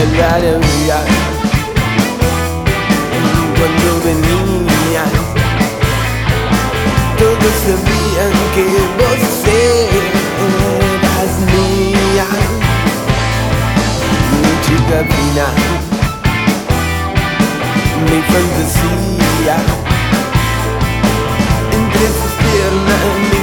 algarabía Cuando venía. Todos sabían que vos eras mía. Mi chica fina. Mi fantasía. Entre sus piernas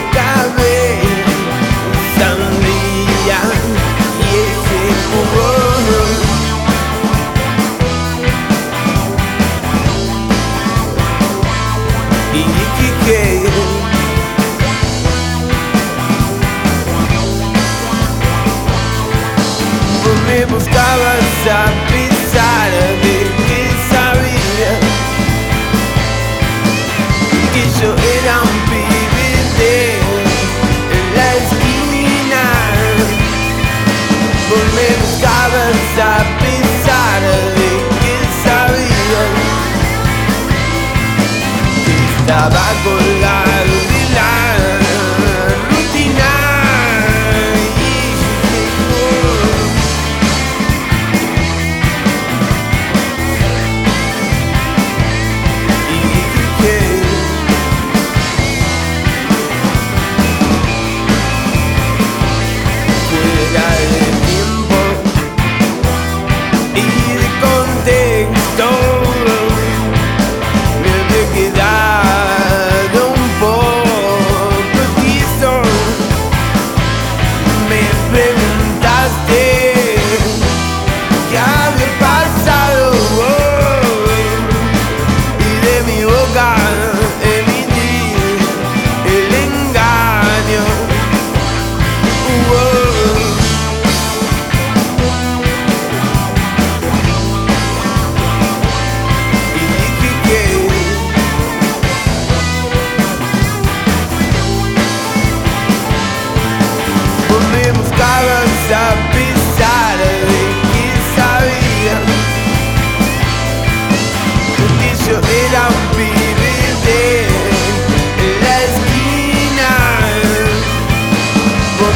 Me buscabas a pesar de que sabía. Que estaba colgado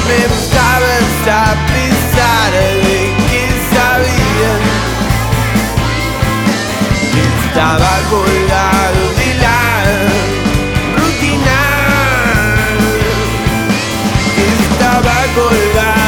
me buscabas a pesar de que sabía que estaba colgado de la rutina, estaba colgado.